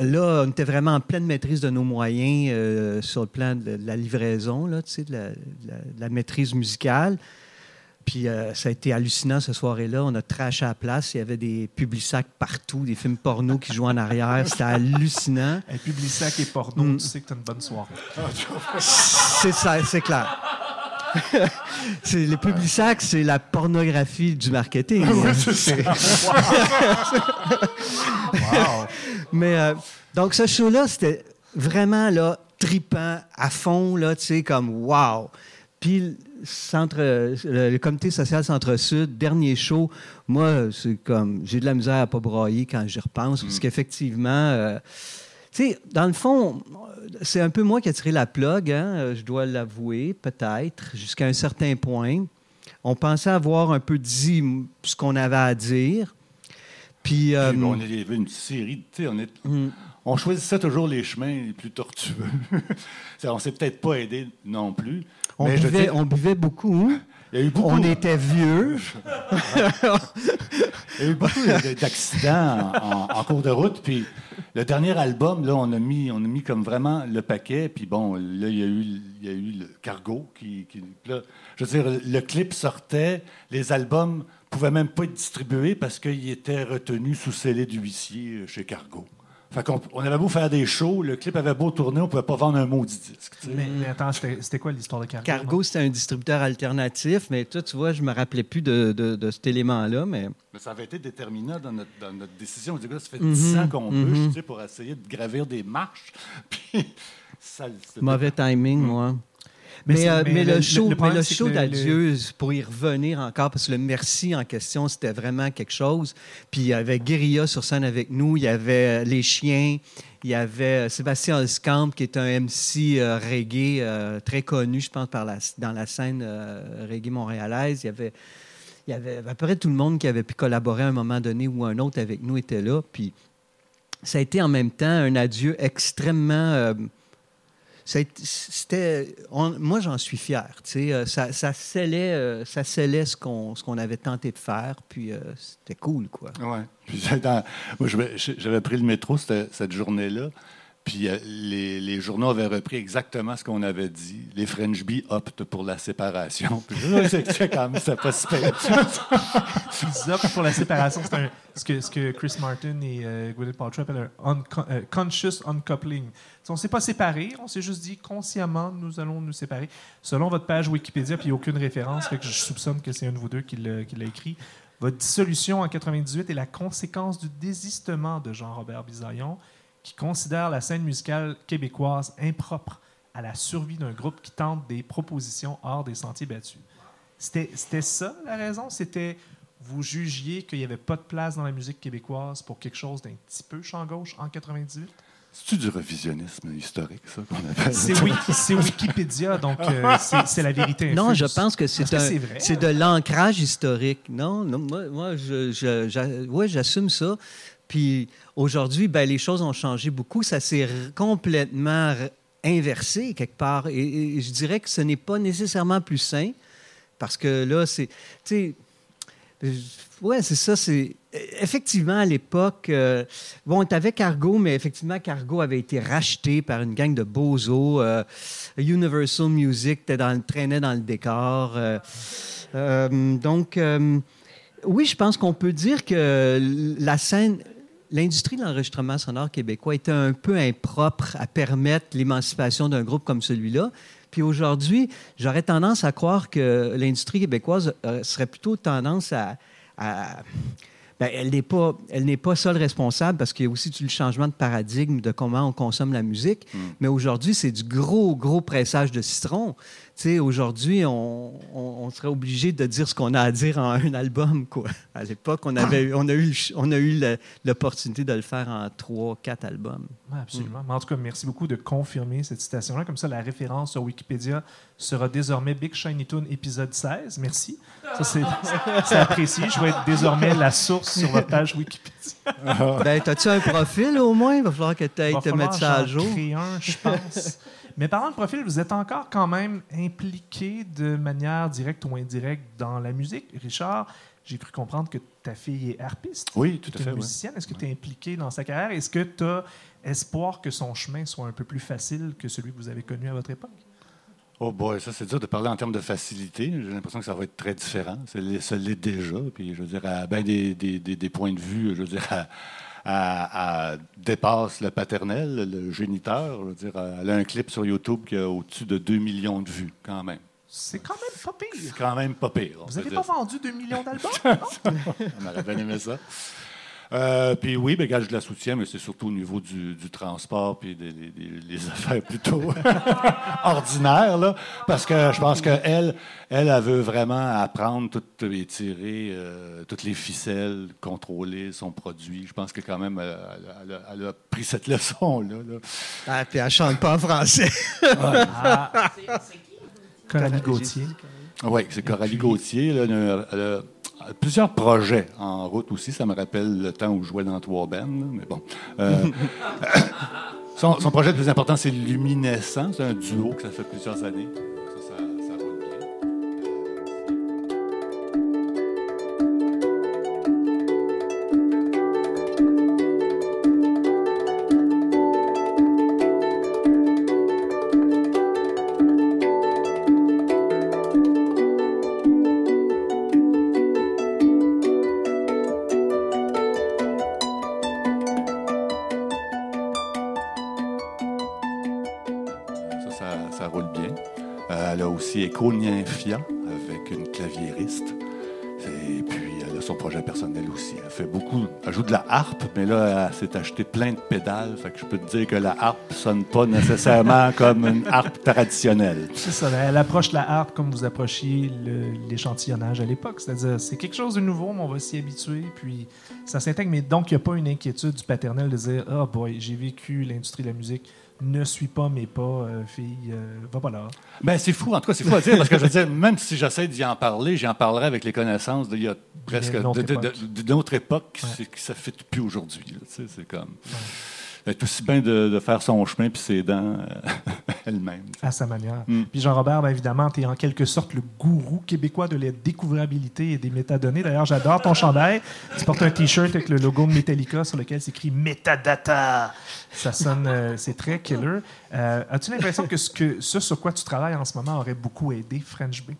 Speaker 5: Là, on était vraiment en pleine maîtrise de nos moyens euh, sur le plan de, de la livraison, là, tu sais, de, la, de la- de la maîtrise musicale. Puis euh, ça a été hallucinant ce soirée-là. On a trash à la place. Il y avait des publisacs partout, des films porno qui jouaient en arrière. C'était hallucinant.
Speaker 3: Et Publisac et porno,
Speaker 5: Mm.
Speaker 3: tu sais que tu as une bonne soirée.
Speaker 5: C'est ça, c'est clair. c'est, les publisacs, c'est la pornographie du marketing. hein. C'est- Mais euh, donc ce show-là, c'était vraiment là tripant à fond là, tu sais comme wow. Puis le centre, le, le comité social Centre-Sud, dernier show, moi c'est comme j'ai de la misère à pas broyer quand j'y repense parce qu'effectivement. euh, sais, dans le fond, c'est un peu moi qui ai tiré la plug, hein, je dois l'avouer, peut-être, jusqu'à un certain point. On pensait avoir un peu dit ce qu'on avait à dire. Puis, euh,
Speaker 6: on avait une série, tu sais, on, est,
Speaker 5: mm,
Speaker 6: on choisissait toujours les chemins les plus tortueux. Ça, on s'est peut-être pas aidé non plus.
Speaker 5: on,
Speaker 6: mais
Speaker 5: buvait, on buvait beaucoup.
Speaker 6: il y a eu beaucoup,
Speaker 5: On était vieux.
Speaker 6: il y a eu beaucoup de- d'accidents en, cours de route. Puis le dernier album, là, on a mis, comme vraiment le paquet. Puis bon, là, il y a eu, le cargo qui, je veux dire, le clip sortait, les albums pouvaient même pas être distribués parce qu'ils étaient retenus sous scellé d'huissier euh, chez Cargo. Fait qu'on on avait beau faire des shows, le clip avait beau tourner, on pouvait pas vendre un maudit disque. tu sais.
Speaker 3: Mais, mais attends, c'était c'était quoi l'histoire de Cargo?
Speaker 5: Cargo, c'était un distributeur alternatif, mais toi, tu vois, je me rappelais plus de, de- de cet élément-là, mais
Speaker 6: Mais ça avait été déterminant dans notre, dans notre décision. On dit, gars, ça fait
Speaker 5: Mhm,
Speaker 6: 10 ans qu'on
Speaker 5: mhm.
Speaker 6: bûche tu sais, pour essayer de gravir des marches. Puis, ça, c'était-
Speaker 5: mauvais timing, moi.
Speaker 3: Mais
Speaker 5: Mais,
Speaker 3: c'est-
Speaker 5: euh,
Speaker 3: mais
Speaker 5: mais
Speaker 3: le-
Speaker 5: show,
Speaker 3: le
Speaker 5: mais le d'adieu, pour y revenir encore, parce que le merci en question, c'était vraiment quelque chose. Puis il y avait Guérilla sur scène avec nous, il y avait euh, Les Chiens, il y avait euh, Sébastien Holzkamp, qui est un MC euh, reggae euh, très connu, je pense, par la, dans la scène reggae montréalaise. Il y avait il y avait à peu près tout le monde qui avait pu collaborer à un moment donné ou un autre avec nous était là. Puis ça a été en même temps un adieu extrêmement. euh, c'était, moi, j'en suis fier. Euh, Ça, ça scellait, euh, ça ce qu'on, ce qu'on avait tenté de faire. Puis euh, c'était cool, quoi.
Speaker 6: Ouais. Puis, moi, j'avais pris le métro cette, cette journée-là. Puis euh, les, les journaux avaient repris exactement ce qu'on avait dit. Les French Bee optent pour la séparation. Puis je c'est quand même, c'était pas super.
Speaker 3: Ils optent pour la séparation. C'est un- ce, que, ce que Chris Martin et euh, Gwyneth Paltrow appellent un euh, conscious uncoupling. T'sais, On ne s'est pas séparés, on s'est juste dit consciemment, nous allons nous séparer. Selon votre page Wikipédia, puis il n'y a aucune référence, fait que je soupçonne que c'est un de vous deux qui l'a qui l'a écrit. Votre dissolution en 98 est la conséquence du désistement de Jean-Robert Bisaillon, qui considère la scène musicale québécoise impropre à la survie d'un groupe qui tente des propositions hors des sentiers battus. C'était c'était ça la raison? C'était vous jugiez qu'il n'y avait pas de place dans la musique québécoise pour quelque chose d'un petit peu champ gauche en 98?
Speaker 6: C'est-tu du revisionnisme historique, ça, qu'on appelle?
Speaker 3: C'est Wiki- c'est Wikipédia, donc euh, c'est la vérité.
Speaker 5: Non,
Speaker 3: infuse.
Speaker 5: je pense que c'est de l'ancrage historique. Non, non moi, moi, je, je- j'a- ouais, j'assume ça. Puis aujourd'hui, ben, les choses ont changé beaucoup. Ça s'est complètement inversé quelque part. Et, je dirais que ce n'est pas nécessairement plus sain parce que là, c'est. Tu sais, oui, c'est ça. C'est effectivement à l'époque. euh, bon, tu avais Cargo, mais effectivement, Cargo avait été racheté par une gang de bozos. euh, Universal Music dans, traînait dans le décor. euh, euh, donc, euh, oui, je pense qu'on peut dire que la scène, l'industrie de l'enregistrement sonore québécois était un peu impropre à permettre l'émancipation d'un groupe comme celui-là. Puis aujourd'hui, j'aurais tendance à croire que l'industrie québécoise euh, serait plutôt tendance à. à- ben, elle n'est pas, elle n'est pas seule responsable parce qu'il y a aussi le changement de paradigme de comment on consomme la musique. Mais aujourd'hui, c'est du gros, gros pressage de citron. Tu sais, aujourd'hui, on, on- on serait obligé de dire ce qu'on a à dire en un album, quoi. À l'époque, on avait, on a eu, on a eu le- l'opportunité de le faire en trois, quatre albums.
Speaker 3: Ouais, absolument. Mais en tout cas, merci beaucoup de confirmer cette citation-là. Comme ça, la référence sur Wikipédia sera désormais Big Shiny Toon épisode 16. Merci. Ça, c'est c'est apprécié. Je vais être désormais la source sur votre page Wikipédia.
Speaker 5: ben, as-tu un profil au moins? Il va falloir que tu
Speaker 3: Il
Speaker 5: ailles te mettre ça à
Speaker 3: j'en
Speaker 5: jour.
Speaker 3: un, je pense. Mais parlant de profil, vous êtes encore quand même impliqué de manière directe ou indirecte dans la musique. Richard, j'ai cru comprendre que ta fille est harpiste.
Speaker 6: Oui, tout à fait.
Speaker 3: musicienne. Est-ce que tu es impliqué dans sa carrière? Est-ce que tu as espoir que son chemin soit un peu plus facile que celui que vous avez connu à votre époque?
Speaker 6: Oh boy, ça c'est dur de parler en termes de facilité. J'ai l'impression que ça va être très différent. Ça l'est ça l'est déjà. Puis je veux dire, à ben des, des- des- des points de vue, je veux dire, à, à- dépasse le paternel, le géniteur. Je veux dire, elle a un clip sur YouTube qui a au-dessus de 2 millions de vues, quand même.
Speaker 3: C'est quand même pas
Speaker 6: C'est
Speaker 3: pire.
Speaker 6: quand même pas pire.
Speaker 3: Vous n'avez pas vendu 2 millions d'albums?
Speaker 6: On aurait bien aimé ça. Euh, puis oui, ben, gars, je la soutiens, mais c'est surtout au niveau du, du transport puis des, des- des- les affaires plutôt ordinaires, là, parce que je pense qu'elle, elle, elle veut vraiment apprendre tout, et tirer euh, toutes les ficelles, contrôler son produit. Je pense que quand même, elle, elle a- elle a pris cette leçon-là. là.
Speaker 5: Ah, puis elle chante pas en français.
Speaker 3: Ah. Coralie Gauthier.
Speaker 6: Oui, c'est Coralie
Speaker 3: puis-
Speaker 6: Gauthier. là, plusieurs projets en route aussi. Ça me rappelle le temps où je jouais dans trois là, mais bon. Euh, son, son projet le plus important, c'est Luminescent. C'est un duo que ça fait plusieurs années. Aussi Echo Nymphia avec une claviériste. Et puis, elle a son projet personnel aussi. Elle fait beaucoup. Elle joue de la harpe, mais là, elle s'est acheté plein de pédales. Fait que je peux te dire que la harpe sonne pas nécessairement comme une harpe traditionnelle.
Speaker 3: C'est ça. Elle approche la harpe comme vous approchiez l'échantillonnage à l'époque. C'est-à-dire, c'est quelque chose de nouveau, mais on va s'y habituer. Puis ça s'intègre. Mais donc, il n'y a pas une inquiétude du paternel de dire Ah, boy, j'ai vécu l'industrie de la musique. Ne suis pas mes pas, euh, fille. euh, va pas là.
Speaker 6: Ben, c'est fou, en tout cas, c'est fou à dire, parce que je veux dire, même si j'essaie d'y en parler, j'en parlerai avec les connaissances d'il y a presque de- de-
Speaker 3: époque.
Speaker 6: de- qui-
Speaker 3: Ouais.
Speaker 6: qui ça ne fait plus aujourd'hui. tu sais, Comme. C'est aussi bien de, de faire son chemin puis ses dents. euh, elle-même.
Speaker 3: à sa manière.
Speaker 6: Mm.
Speaker 3: Puis Jean-Robert, ben, évidemment, tu es en quelque sorte le gourou québécois de la découvrabilité et des métadonnées. D'ailleurs, j'adore ton chandail. Tu portes un T-shirt avec le logo de Metallica sur lequel s'écrit Metadata. Ça sonne, euh, c'est très killer. Euh, As-tu l'impression que ce, que ce sur quoi tu travailles en ce moment aurait beaucoup aidé French Bay?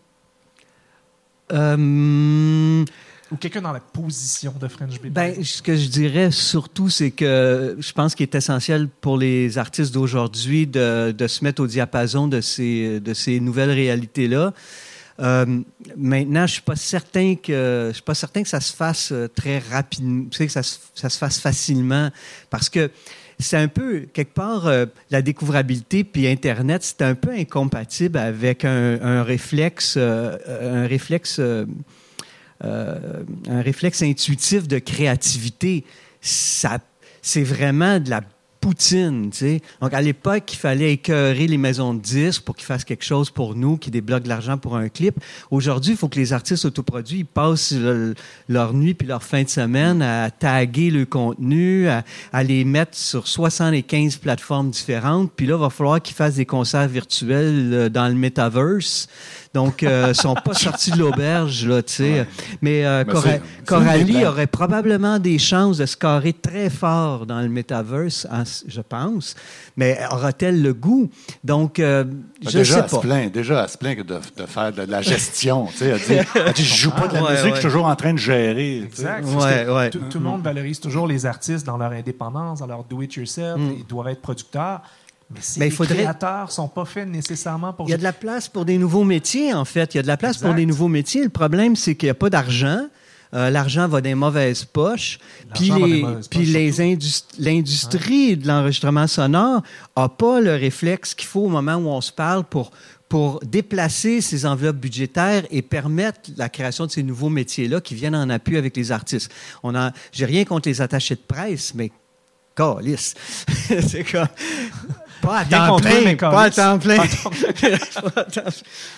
Speaker 5: Euh,
Speaker 3: Ou quelqu'un dans la position de French?
Speaker 5: Ben, ce que je dirais surtout, c'est que je pense qu'il est essentiel pour les artistes d'aujourd'hui de, de se mettre au diapason de ces, de ces nouvelles réalités-là. Euh, maintenant, je suis pas certain que je suis pas certain que ça se fasse euh, très rapidement, que ça se, ça se fasse facilement, parce que c'est un peu quelque part euh, la découvrabilité puis Internet, c'est un peu incompatible avec un, un réflexe, euh, un réflexe. Euh, un réflexe intuitif de créativité. Ça, c'est vraiment de la poutine. Donc, à l'époque, il fallait écœurer les maisons de disques pour qu'ils fassent quelque chose pour nous, qui débloquent de l'argent pour un clip. Aujourd'hui, il faut que les artistes autoproduits ils passent le- leur nuit puis leur fin de semaine à taguer le contenu, à, à les mettre sur 75 plateformes différentes. Puis là, il va falloir qu'ils fassent des concerts virtuels euh, dans le metaverse. Donc, euh, sont pas sortis de l'auberge, là, tu sais. Mais, euh,
Speaker 6: Mais
Speaker 5: Cora- Coralie aurait probablement des chances de se carrer très fort dans le metaverse, je pense. Mais aura-t-elle le goût? Donc, euh,
Speaker 6: Ben,
Speaker 5: je
Speaker 6: déjà,
Speaker 5: sais
Speaker 6: elle se
Speaker 5: pas.
Speaker 6: plaint, déjà, elle se plaint que de, de faire de la gestion. tu sais, elle dit, elle dit, je joue pas de la
Speaker 5: Ouais,
Speaker 6: musique,
Speaker 5: ouais.
Speaker 6: je suis toujours en train de gérer.
Speaker 3: Exact. Tout, tout le monde valorise toujours les artistes dans leur indépendance, dans leur do-it-yourself. Ils doivent être producteurs. Mais si
Speaker 5: Mais
Speaker 3: les
Speaker 5: il faudrait-
Speaker 3: créateurs sont pas faits nécessairement pour...
Speaker 5: Il y a de la place pour des nouveaux métiers, en fait. Il y a de la place pour des nouveaux métiers. Le problème, c'est qu'il n'y a pas d'argent. Euh, L'argent va dans les mauvaises poches. Puis
Speaker 3: les
Speaker 5: puis les indus- l'industrie de l'enregistrement sonore n'a pas le réflexe qu'il faut au moment où on se parle pour, pour déplacer ces enveloppes budgétaires et permettre la création de ces nouveaux métiers-là qui viennent en appui avec les artistes. On a, j'ai rien contre les attachés de presse, mais calice. c'est comme... Pas à temps plein, pas à temps plein. Tu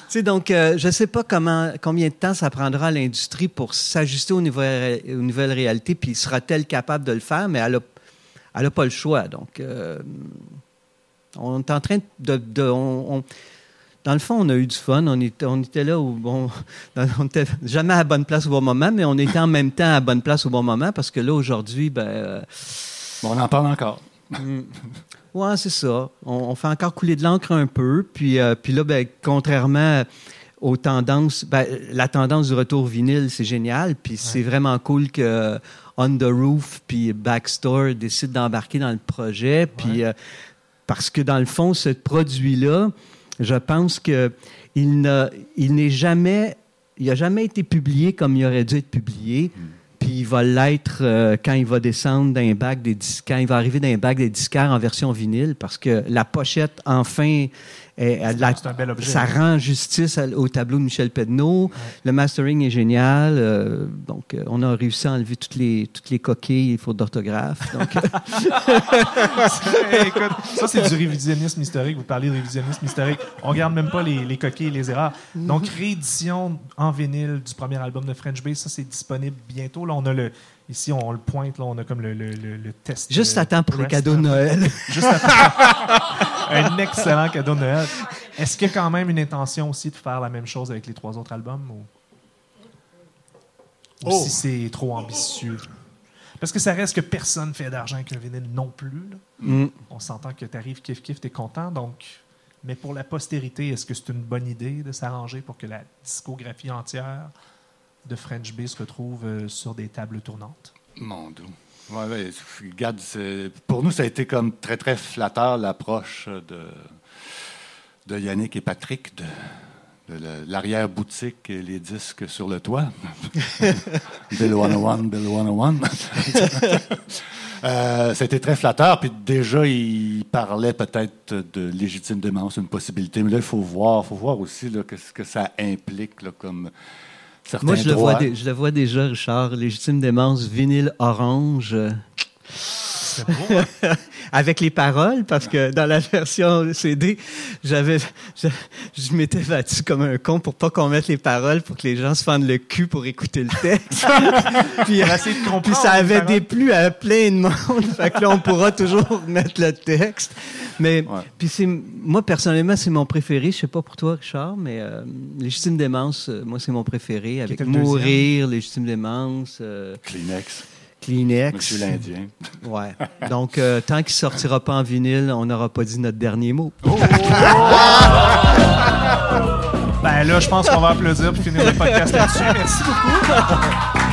Speaker 5: sais, donc, euh, je ne sais pas comment, combien de temps ça prendra à l'industrie pour s'ajuster aux nouvelles, aux nouvelles réalités, puis sera-t-elle capable de le faire, mais elle n'a elle a pas le choix. Donc, euh, on est en train de... de- on- on- dans le fond, on a eu du fun. On était, on était là où, bon, on n'était jamais à la bonne place au bon moment, mais on était en même temps à la bonne place au bon moment parce que là, aujourd'hui, ben, euh,
Speaker 6: Bon, on en parle encore.
Speaker 5: Ouais, c'est ça. On, on fait encore couler de l'encre un peu. Puis, euh, puis là, ben, contrairement aux tendances, ben, la tendance du retour vinyle, c'est génial. Puis c'est vraiment cool que On the Roof puis Backstore décident d'embarquer dans le projet. Puis euh, parce que dans le fond, ce produit-là, je pense que il n'est jamais, il a jamais été publié comme il aurait dû être publié. Puis il va l'être euh, quand il va descendre d'un bac des quand il va arriver d'un bac des disquaires en version vinyle, parce que la pochette, enfin, la-
Speaker 3: un bel objet.
Speaker 5: ça rend justice à- au tableau de Michel Pedneau. Le mastering est génial. euh, donc, euh, on a réussi à enlever toutes les, toutes les coquilles et fautes d'orthographe. Donc, euh,
Speaker 3: écoute, ça, c'est du révisionnisme historique. Vous parlez de révisionnisme historique. On regarde même pas les, les coquilles et les erreurs. Donc, réédition en vinyle du premier album de French Bay, ça, c'est disponible bientôt. Là, on a le... Ici, on le pointe, là, on a comme le, le- le- le test.
Speaker 5: juste à temps pour les cadeaux de. Noël.
Speaker 3: Juste à temps. Un excellent cadeau de Noël. Est-ce qu'il y a quand même une intention aussi de faire la même chose avec les trois autres albums? Ou, ou
Speaker 6: Oh.
Speaker 3: si c'est trop ambitieux? Parce que ça reste que personne fait d'argent avec un vinyle non plus. là.
Speaker 5: Mm.
Speaker 3: On s'entend que tu arrives kiff kiff, tu es content. Donc, mais pour la postérité, est-ce que c'est une bonne idée de s'arranger pour que la discographie entière de French Bay se retrouve euh, sur des tables tournantes?
Speaker 6: Mon doux. Ouais, ouais, regarde, c'est- pour nous, ça a été comme très, très flatteur l'approche de, de Yannick et Patrick de, de la- l'arrière-boutique et les disques sur le toit. Bill 101, Bill 101. Euh, ça a été très flatteur, puis déjà, il parlait peut-être de légitime démence, une possibilité, mais là, il faut voir, faut voir aussi là, qu'est-ce que ça implique là, comme certains
Speaker 5: Moi, je le, vois je le vois déjà, Richard. Légitime démence, vinyle orange.
Speaker 3: C'est hein?
Speaker 5: avec les paroles, parce que dans la version CD, j'avais, je, je m'étais battu comme un con pour pas qu'on mette les paroles, pour que les gens se fendent le cul pour écouter le texte. puis,
Speaker 3: de
Speaker 5: puis ça avait déplu à plein de monde. fait que là, on pourra toujours mettre le texte. Mais,
Speaker 6: Ouais.
Speaker 5: puis c'est, moi, personnellement, c'est mon préféré. Je sais pas pour toi, Richard, mais euh, Légitime démence, euh, moi, c'est mon préféré. Avec Mourir, Légitime démence, euh,
Speaker 6: Kleenex,
Speaker 5: Kleenex.
Speaker 6: Monsieur l'Indien.
Speaker 5: Ouais. Donc, euh, tant qu'il sortira pas en vinyle, on n'aura pas dit notre dernier mot.
Speaker 3: Ben là, je pense qu'on va applaudir pour finir le podcast là-dessus. Merci beaucoup.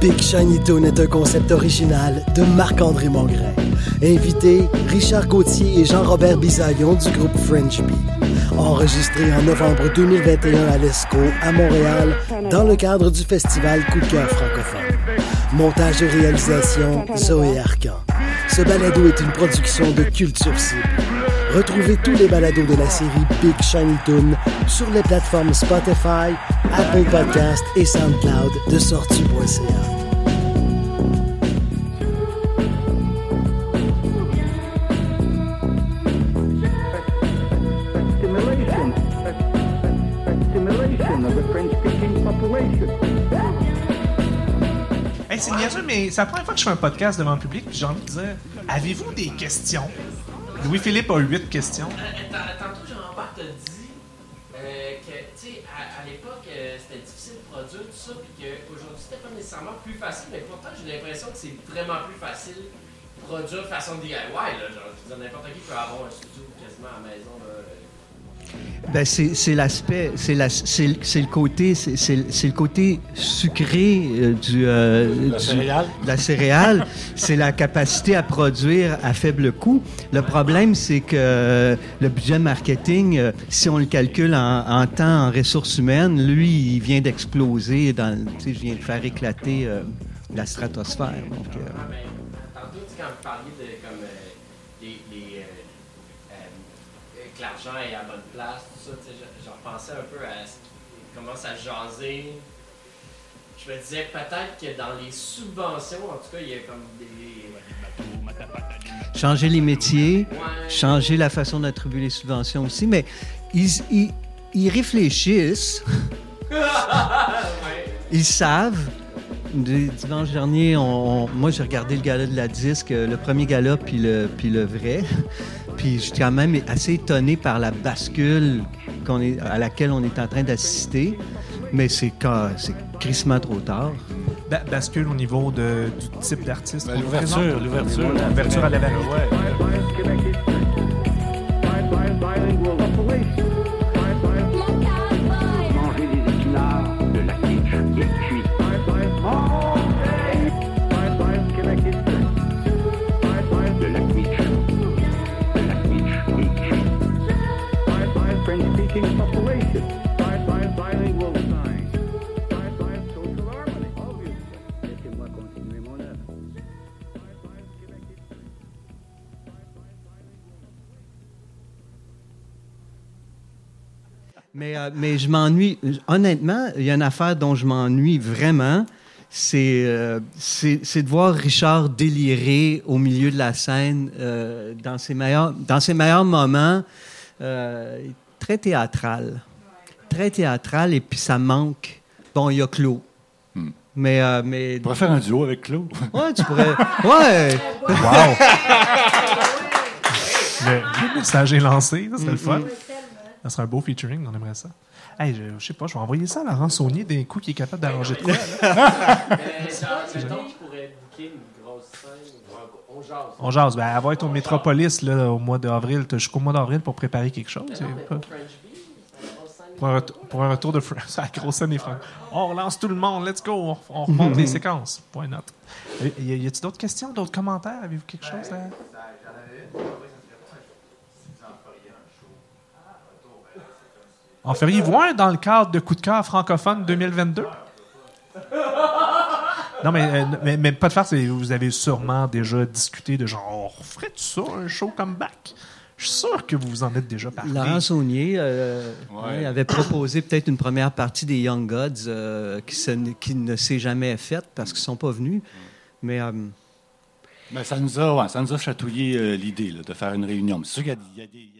Speaker 7: Big Shiny Toon est un concept original de Marc-André Mongrain. Invité, Richard Gauthier et Jean-Robert Bisaillon du groupe French Bee. Enregistré en novembre 2021 à l'ESCO, à Montréal, dans le cadre du festival Coup cœur francophone. Montage et réalisation, Zoé Arcan. Ce balado est une production de Culture Cible. Retrouvez tous les balados de la série Big Shiny Toon sur les plateformes Spotify, Apple Podcast et SoundCloud de sortie.ca.
Speaker 3: c'est la première fois que je fais un podcast devant le public. puis J'ai envie de dire avez-vous des questions? Louis-Philippe a huit questions.
Speaker 8: Euh, tant- Tantôt, Jean-Robert t'a dit euh, que, tu sais, à, l'époque, euh, c'était difficile de produire tout ça, puis qu'aujourd'hui, c'était pas nécessairement plus facile, mais pourtant, j'ai l'impression que c'est vraiment plus facile de produire façon DIY. Là, genre, je veux dire, n'importe qui peut avoir un studio quasiment à la maison. Là.
Speaker 5: Ben, c'est l'aspect, c'est la- le côté, c'est le côté sucré euh, du, euh,
Speaker 6: La
Speaker 5: du-
Speaker 6: céréale?
Speaker 5: de la céréale. c'est la capacité à produire à faible coût. Le problème, c'est que euh, le budget marketing, euh, si on le calcule en, en temps, en ressources humaines, lui, il vient d'exploser. Dans, tu sais, je viens de faire éclater euh, la stratosphère. Donc, euh,
Speaker 8: Mais tantôt, tu sais, quand vous parliez de comme, euh, les, les, euh, euh, que l'argent est à bonne place, tout ça, tu sais, je, je repensais un peu à ce qui commence à jaser. Je me disais peut-être que dans les subventions, en tout cas, il y a comme des.
Speaker 5: changer les métiers.
Speaker 8: Ouais.
Speaker 5: changer la façon d'attribuer les subventions aussi, mais ils, ils, ils réfléchissent, ils savent. Dimanche dernier, on, on- moi j'ai regardé le gala de la disque, euh, le premier gala puis le, puis le vrai. Puis je suis quand même assez étonné par la bascule qu'on est, à laquelle on est en train d'assister. Mais c'est quand- c'est crissement trop tard.
Speaker 3: Ba- bascule au niveau de, du type d'artiste.
Speaker 6: Ben, L'ouverture, l'ouverture.
Speaker 3: L'ouverture à la variété.
Speaker 9: Science
Speaker 5: euh, mais je m'ennuie. Honnêtement, il y a une affaire dont je m'ennuie vraiment. C'est euh, c'est c'est de voir Richard délirer au milieu de la scène euh, dans, ses meilleurs, dans ses meilleurs moments. euh, très théâtral. Très théâtral, et puis ça manque. Bon, il y a Claude.
Speaker 6: Hmm.
Speaker 5: Mais, euh, mais
Speaker 6: On pourrait faire un duo avec Claude.
Speaker 5: ouais, tu pourrais. Ouais!
Speaker 3: Wow! le, le message est lancé, c'est le fun. Ça serait un beau featuring, on aimerait ça. Hey, je, je sais pas, je vais envoyer ça à Laurent Saunier d'un coup qui est capable d'arranger de quoi.
Speaker 8: Mais genre, pourrait booker une grosse scène, on- jase.
Speaker 3: On jase. Ben, elle va être au Métropolis là, au mois d'avril. Jusqu'au mois d'avril pour préparer quelque chose.
Speaker 8: Mais non, mais
Speaker 3: C'est pas-
Speaker 8: pour Bee,
Speaker 3: un, retour- pour un retour de France. C'est la grosse scène des Francs. On relance tout le monde, let's go. On, on remonte les séquences. Why not? Euh, Y, a-t-il d'autres questions, d'autres commentaires? Avez-vous quelque chose à. En feriez-vous un dans le cadre de Coup de cœur francophone 2022? Non, mais, euh, mais, mais pas de farce, vous avez sûrement déjà discuté de genre, on referait ça, un show comeback? Je suis sûr que vous vous en êtes déjà parlé.
Speaker 5: Laurent Saunier euh, Ouais. avait proposé peut-être une première partie des Young Gods euh, qui, se- qui ne s'est jamais faite parce qu'ils ne sont pas venus. Mais euh,
Speaker 6: Mais ça nous a, ouais, ça nous a chatouillé euh, l'idée là, de faire une réunion. Mais C'est sûr qu'il y a, des- il y a des- il y a des-